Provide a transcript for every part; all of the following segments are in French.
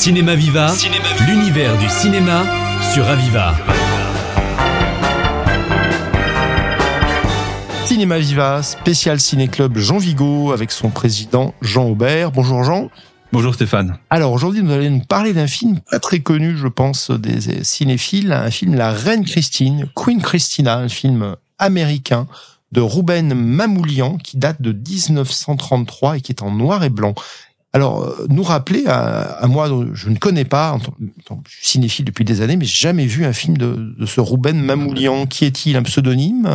Cinéma Viva, l'univers du cinéma sur Aviva. Cinéma Viva, spécial ciné-club Jean Vigo avec son président Jean Aubert. Bonjour Jean. Bonjour Stéphane. Alors aujourd'hui, nous allons nous parler d'un film pas très connu, je pense, des cinéphiles, un film La Reine Christine, Queen Christina, un film américain de Ruben Mamoulian qui date de 1933 et qui est en noir et blanc. Alors, euh, nous rappeler à, moi, je ne connais pas, je suis cinéphile depuis des années, mais j'ai jamais vu un film de, ce Ruben Mamoulian. Qui est-il? Un pseudonyme?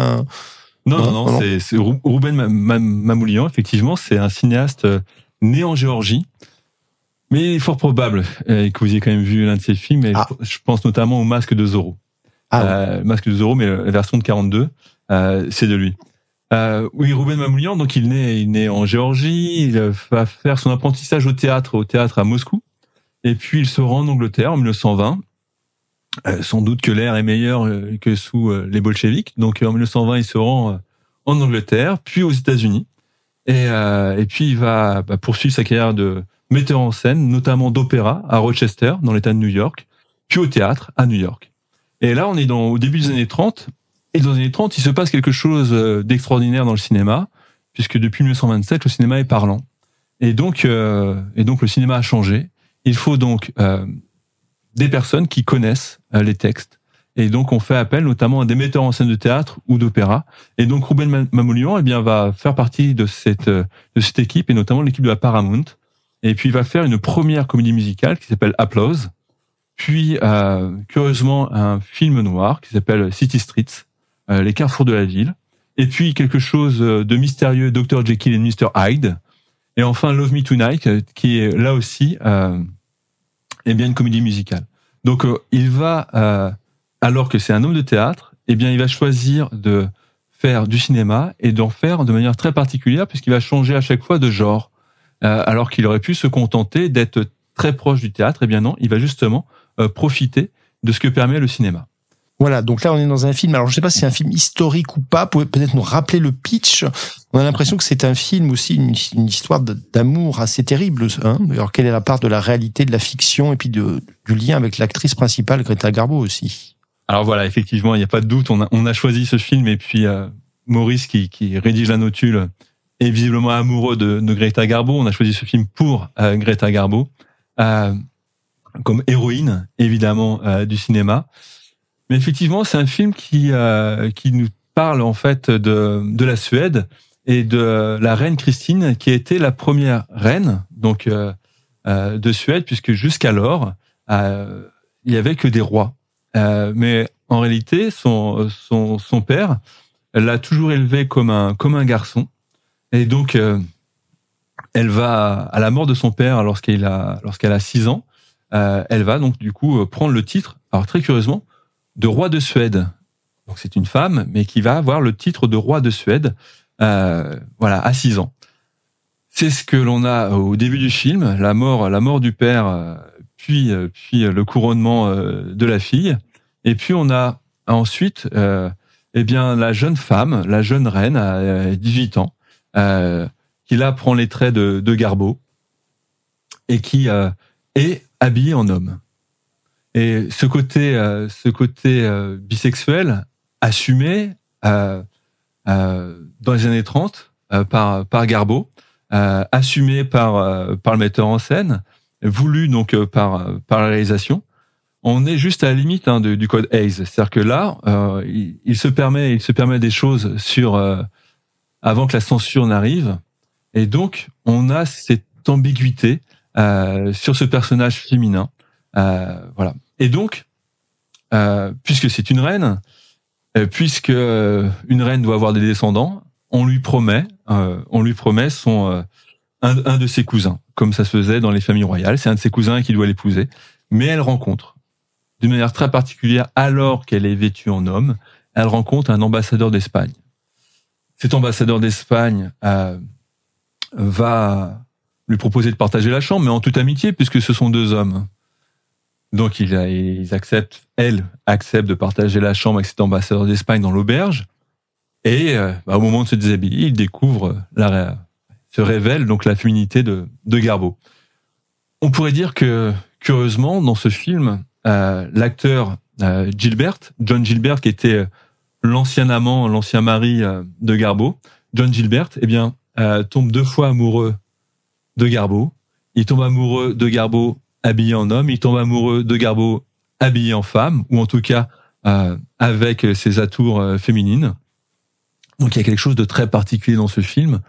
Non, non, non, c'est Ruben Mamoulian, effectivement, c'est un cinéaste euh, né en Géorgie. Mais il est fort probable euh, que vous ayez quand même vu l'un de ses films, et ah. je pense notamment au Masque de Zorro. Ah, Masque de Zorro, mais la version de 42, c'est de lui. Euh, oui, Ruben Mamoulian, donc il naît, il naît en Géorgie, il va faire son apprentissage au théâtre, au théâtre à Moscou, et puis il se rend en Angleterre en 1920. Euh, sans doute que l'air est meilleur euh, que sous euh, les bolcheviks, donc en 1920 il se rend en Angleterre, puis aux États-Unis, et, et puis il va bah, poursuivre sa carrière de metteur en scène, notamment d'opéra à Rochester, dans l'État de New York, puis au théâtre à New York. Et là, on est dans, au début des années 30, et dans les années 30, il se passe quelque chose euh, d'extraordinaire dans le cinéma, puisque depuis 1927, le cinéma est parlant. Et donc, euh, et donc le cinéma a changé. Il faut donc euh, des personnes qui connaissent euh, les textes. Et donc, on fait appel notamment à des metteurs en scène de théâtre ou d'opéra. Et donc, Ruben Mamoulian, eh bien, va faire partie de cette de cette équipe et notamment l'équipe de la Paramount. Et puis, il va faire une première comédie musicale qui s'appelle Applause. Puis, curieusement, un film noir qui s'appelle City Streets euh, les carrefours de la ville. Et puis quelque chose de mystérieux, Dr Jekyll et Mr Hyde. Et enfin Love Me Tonight, euh, qui est là aussi euh, bien une comédie musicale. Donc euh, il va, euh, alors que c'est un homme de théâtre, eh bien il va choisir de faire du cinéma et d'en faire de manière très particulière puisqu'il va changer à chaque fois de genre. alors qu'il aurait pu se contenter d'être très proche du théâtre, eh bien non, il va justement profiter de ce que permet le cinéma. Voilà, donc là on est dans un film. Alors je sais pas si c'est un film historique ou pas. Pouvez peut-être nous rappeler le pitch. On a l'impression que c'est un film aussi une, histoire d'amour assez terrible. Hein Alors quelle est la part de la réalité, de la fiction et puis de, du lien avec l'actrice principale Greta Garbo aussi? Alors voilà, effectivement, il n'y a pas de doute. On a, on a choisi ce film et puis euh, Maurice qui, qui rédige la notule est visiblement amoureux de, de Greta Garbo. On a choisi ce film pour euh, Greta Garbo euh, comme héroïne évidemment euh, du cinéma. Mais effectivement, c'est un film qui euh, qui nous parle en fait de de la Suède et de la reine Christine qui a été la première reine donc euh, euh de Suède puisque jusqu'alors euh, il y avait que des rois. Mais en réalité, son son son père l'a toujours élevé comme un comme un garçon et donc elle va à la mort de son père lorsqu'il a lorsqu'elle a six ans, elle va donc du coup prendre le titre. Alors très curieusement de roi de Suède. Donc c'est une femme, mais qui va avoir le titre de roi de Suède, euh, voilà, à 6 ans. C'est ce que l'on a au début du film, la mort, la mort du père, euh, puis euh, puis le couronnement de la fille, et puis on a ensuite, eh bien, la jeune femme, la jeune reine à 18 ans, qui là prend les traits de, de Garbeau et qui est habillée en homme. Et ce côté, euh, ce côté euh, bisexuel assumé euh, dans les années 30 par par Garbo, assumé par par le metteur en scène, voulu donc par par la réalisation, on est juste à la limite hein, du code Hayes. C'est-à-dire que là, il, il, se permet, il se permet des choses sur avant que la censure n'arrive, et donc on a cette ambiguïté sur ce personnage féminin. voilà. Et donc, euh, puisque c'est une reine, euh, puisque euh, une reine doit avoir des descendants, on lui promet, euh, on lui promet son euh, un, un, de ses cousins, comme ça se faisait dans les familles royales. C'est un de ses cousins qui doit l'épouser, mais elle rencontre, d'une manière très particulière, alors qu'elle est vêtue en homme, elle rencontre un ambassadeur d'Espagne. Cet ambassadeur d'Espagne va lui proposer de partager la chambre, mais en toute amitié, puisque ce sont deux hommes. Donc ils, acceptent, elle accepte de partager la chambre avec cet ambassadeur d'Espagne dans l'auberge. Et bah, au moment de se déshabiller, il découvre se révèle donc la féminité de, de Garbo. On pourrait dire que curieusement dans ce film, l'acteur Gilbert, John Gilbert, qui était l'ancien amant, l'ancien mari de Garbo, John Gilbert, eh bien, tombe deux fois amoureux de Garbo. Il tombe amoureux de Garbo habillé en homme, il tombe amoureux de Garbo habillé en femme, ou en tout cas euh, avec ses atours euh, féminines. Donc il y a quelque chose de très particulier dans ce film,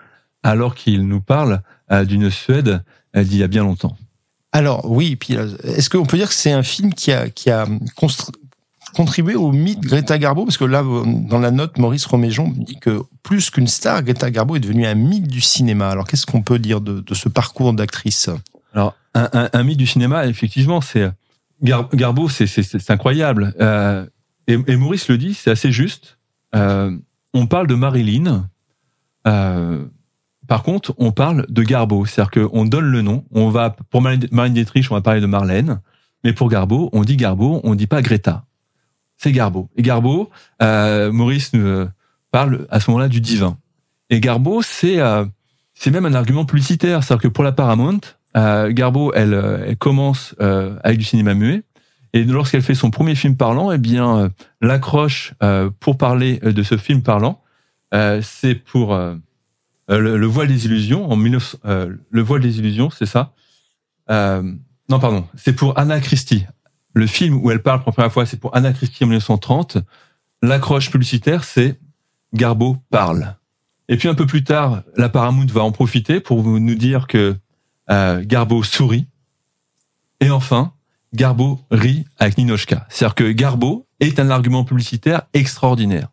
alors qu'il nous parle euh, d'une Suède d'il y a bien longtemps. Alors oui, est-ce qu'on peut dire que c'est un film qui a, qui a contribué au mythe Greta Garbo Parce que là, dans la note, Maurice Roméjon dit que plus qu'une star, Greta Garbo est devenue un mythe du cinéma. Alors qu'est-ce qu'on peut dire de, ce parcours d'actrice? Alors un, mythe du cinéma, effectivement, c'est Garbo, c'est incroyable. Euh, et, Maurice le dit, c'est assez juste. Euh, on parle de Marilyn. Euh, par contre, on parle de Garbo, c'est-à-dire qu'on donne le nom. On va pour Marine Dietrich, on va parler de Marlène, mais pour Garbo, on dit Garbo, on dit pas Greta. C'est Garbo. Et Garbo, euh, Maurice nous parle à ce moment-là du divin. Et Garbo, c'est euh, c'est même un argument publicitaire, c'est-à-dire que pour la Paramount, euh, Garbo, elle, euh, elle commence euh, avec du cinéma muet. Et lorsqu'elle fait son premier film parlant, eh bien, l'accroche pour parler de ce film parlant, c'est pour le, le, voile des illusions en 19, le voile des illusions, c'est ça. non, pardon, c'est pour Anna Christie. Le film où elle parle pour la première fois, c'est pour Anna Christie en 1930. L'accroche publicitaire, c'est Garbo parle. Et puis un peu plus tard, la Paramount va en profiter pour nous dire que euh, Garbo sourit. Et enfin, Garbo rit avec Ninochka. C'est-à-dire que Garbo est un argument publicitaire extraordinaire.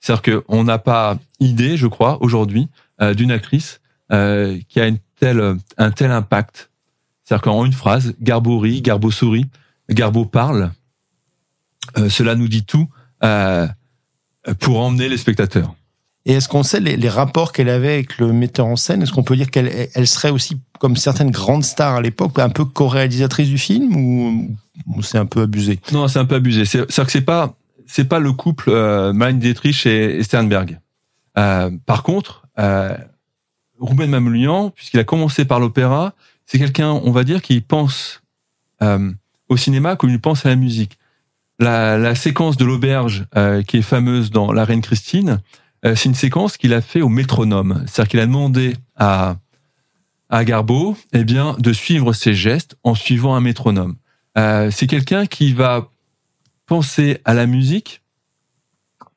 C'est-à-dire qu'on n'a pas idée, je crois, aujourd'hui, euh, d'une actrice euh, qui a une telle, un tel impact. C'est-à-dire qu'en une phrase, Garbo rit, Garbo sourit, Garbo parle. Euh, cela nous dit tout euh, pour emmener les spectateurs. Et est-ce qu'on sait les, les rapports qu'elle avait avec le metteur en scène? Est-ce qu'on peut dire qu'elle elle serait aussi, comme certaines grandes stars à l'époque, un peu co-réalisatrice du film ou, c'est un peu abusé? Non, c'est un peu abusé. C'est-à-dire que c'est pas c'est pas le couple euh, Marlene Dietrich et, Sternberg. Euh, par contre, euh, Ruben Mamoulian, puisqu'il a commencé par l'opéra, c'est quelqu'un, on va dire, qui pense euh, au cinéma comme il pense à la musique. La, la séquence de l'auberge euh, qui est fameuse dans La Reine Christine, euh, c'est une séquence qu'il a fait au métronome. C'est-à-dire qu'il a demandé à, à Garbo eh bien, de suivre ses gestes en suivant un métronome. Euh, c'est quelqu'un qui va penser à la musique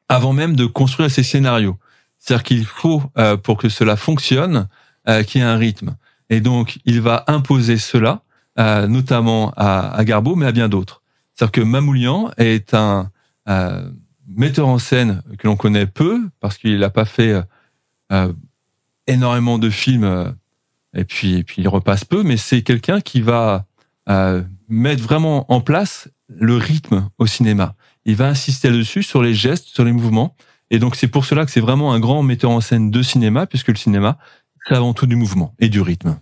avant même de construire ses scénarios. C'est-à-dire qu'il faut, euh, pour que cela fonctionne, euh, qu'il y ait un rythme. Et donc, il va imposer cela, euh, notamment à, à, Garbo, mais à bien d'autres. C'est-à-dire que Mamoulian est un metteur en scène que l'on connaît peu parce qu'il n'a pas fait euh, euh, énormément de films euh, et puis et puis il repasse peu, mais c'est quelqu'un qui va euh, mettre vraiment en place le rythme au cinéma. Il va insister dessus sur les gestes, sur les mouvements, et donc c'est pour cela que c'est vraiment un grand metteur en scène de cinéma puisque le cinéma c'est avant tout du mouvement et du rythme.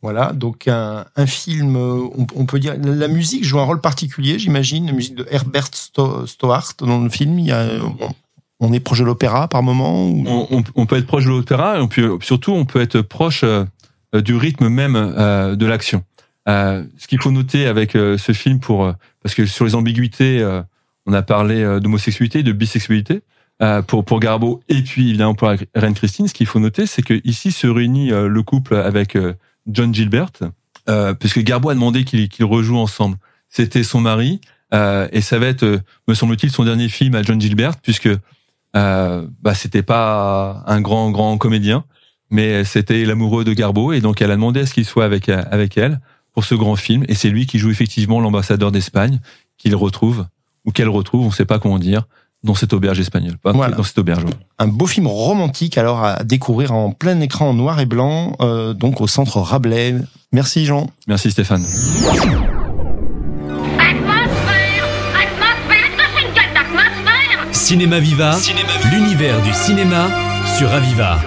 Voilà, donc un, film, on, peut dire, la musique joue un rôle particulier, j'imagine, la musique de Herbert Stohart dans le film. On est proche de l'opéra par moment on, peut être proche de l'opéra et puis surtout on peut être proche euh, du rythme même euh, de l'action. Euh, ce qu'il faut noter avec ce film, pour parce que sur les ambiguïtés, on a parlé d'homosexualité, de bisexualité. pour pour Garbo et puis évidemment pour Reine Christine, ce qu'il faut noter, c'est que ici se réunit le couple avec John Gilbert, euh, puisque Garbo a demandé qu'ils rejouent ensemble. C'était son mari, euh, et ça va être, euh, me semble-t-il, son dernier film à John Gilbert, puisque euh, bah, c'était pas un grand grand comédien, mais c'était l'amoureux de Garbo, et donc elle a demandé à ce qu'il soit avec avec elle pour ce grand film, et c'est lui qui joue effectivement l'ambassadeur d'Espagne, qu'il retrouve ou qu'elle retrouve, on ne sait pas comment dire, dans cette auberge espagnole, pas dans cette auberge. Un beau film romantique alors à découvrir en plein écran en noir et blanc, euh, donc au centre Rabelais. Merci Jean. Merci Stéphane. Cinéma Viva, l'univers du cinéma sur Aviva.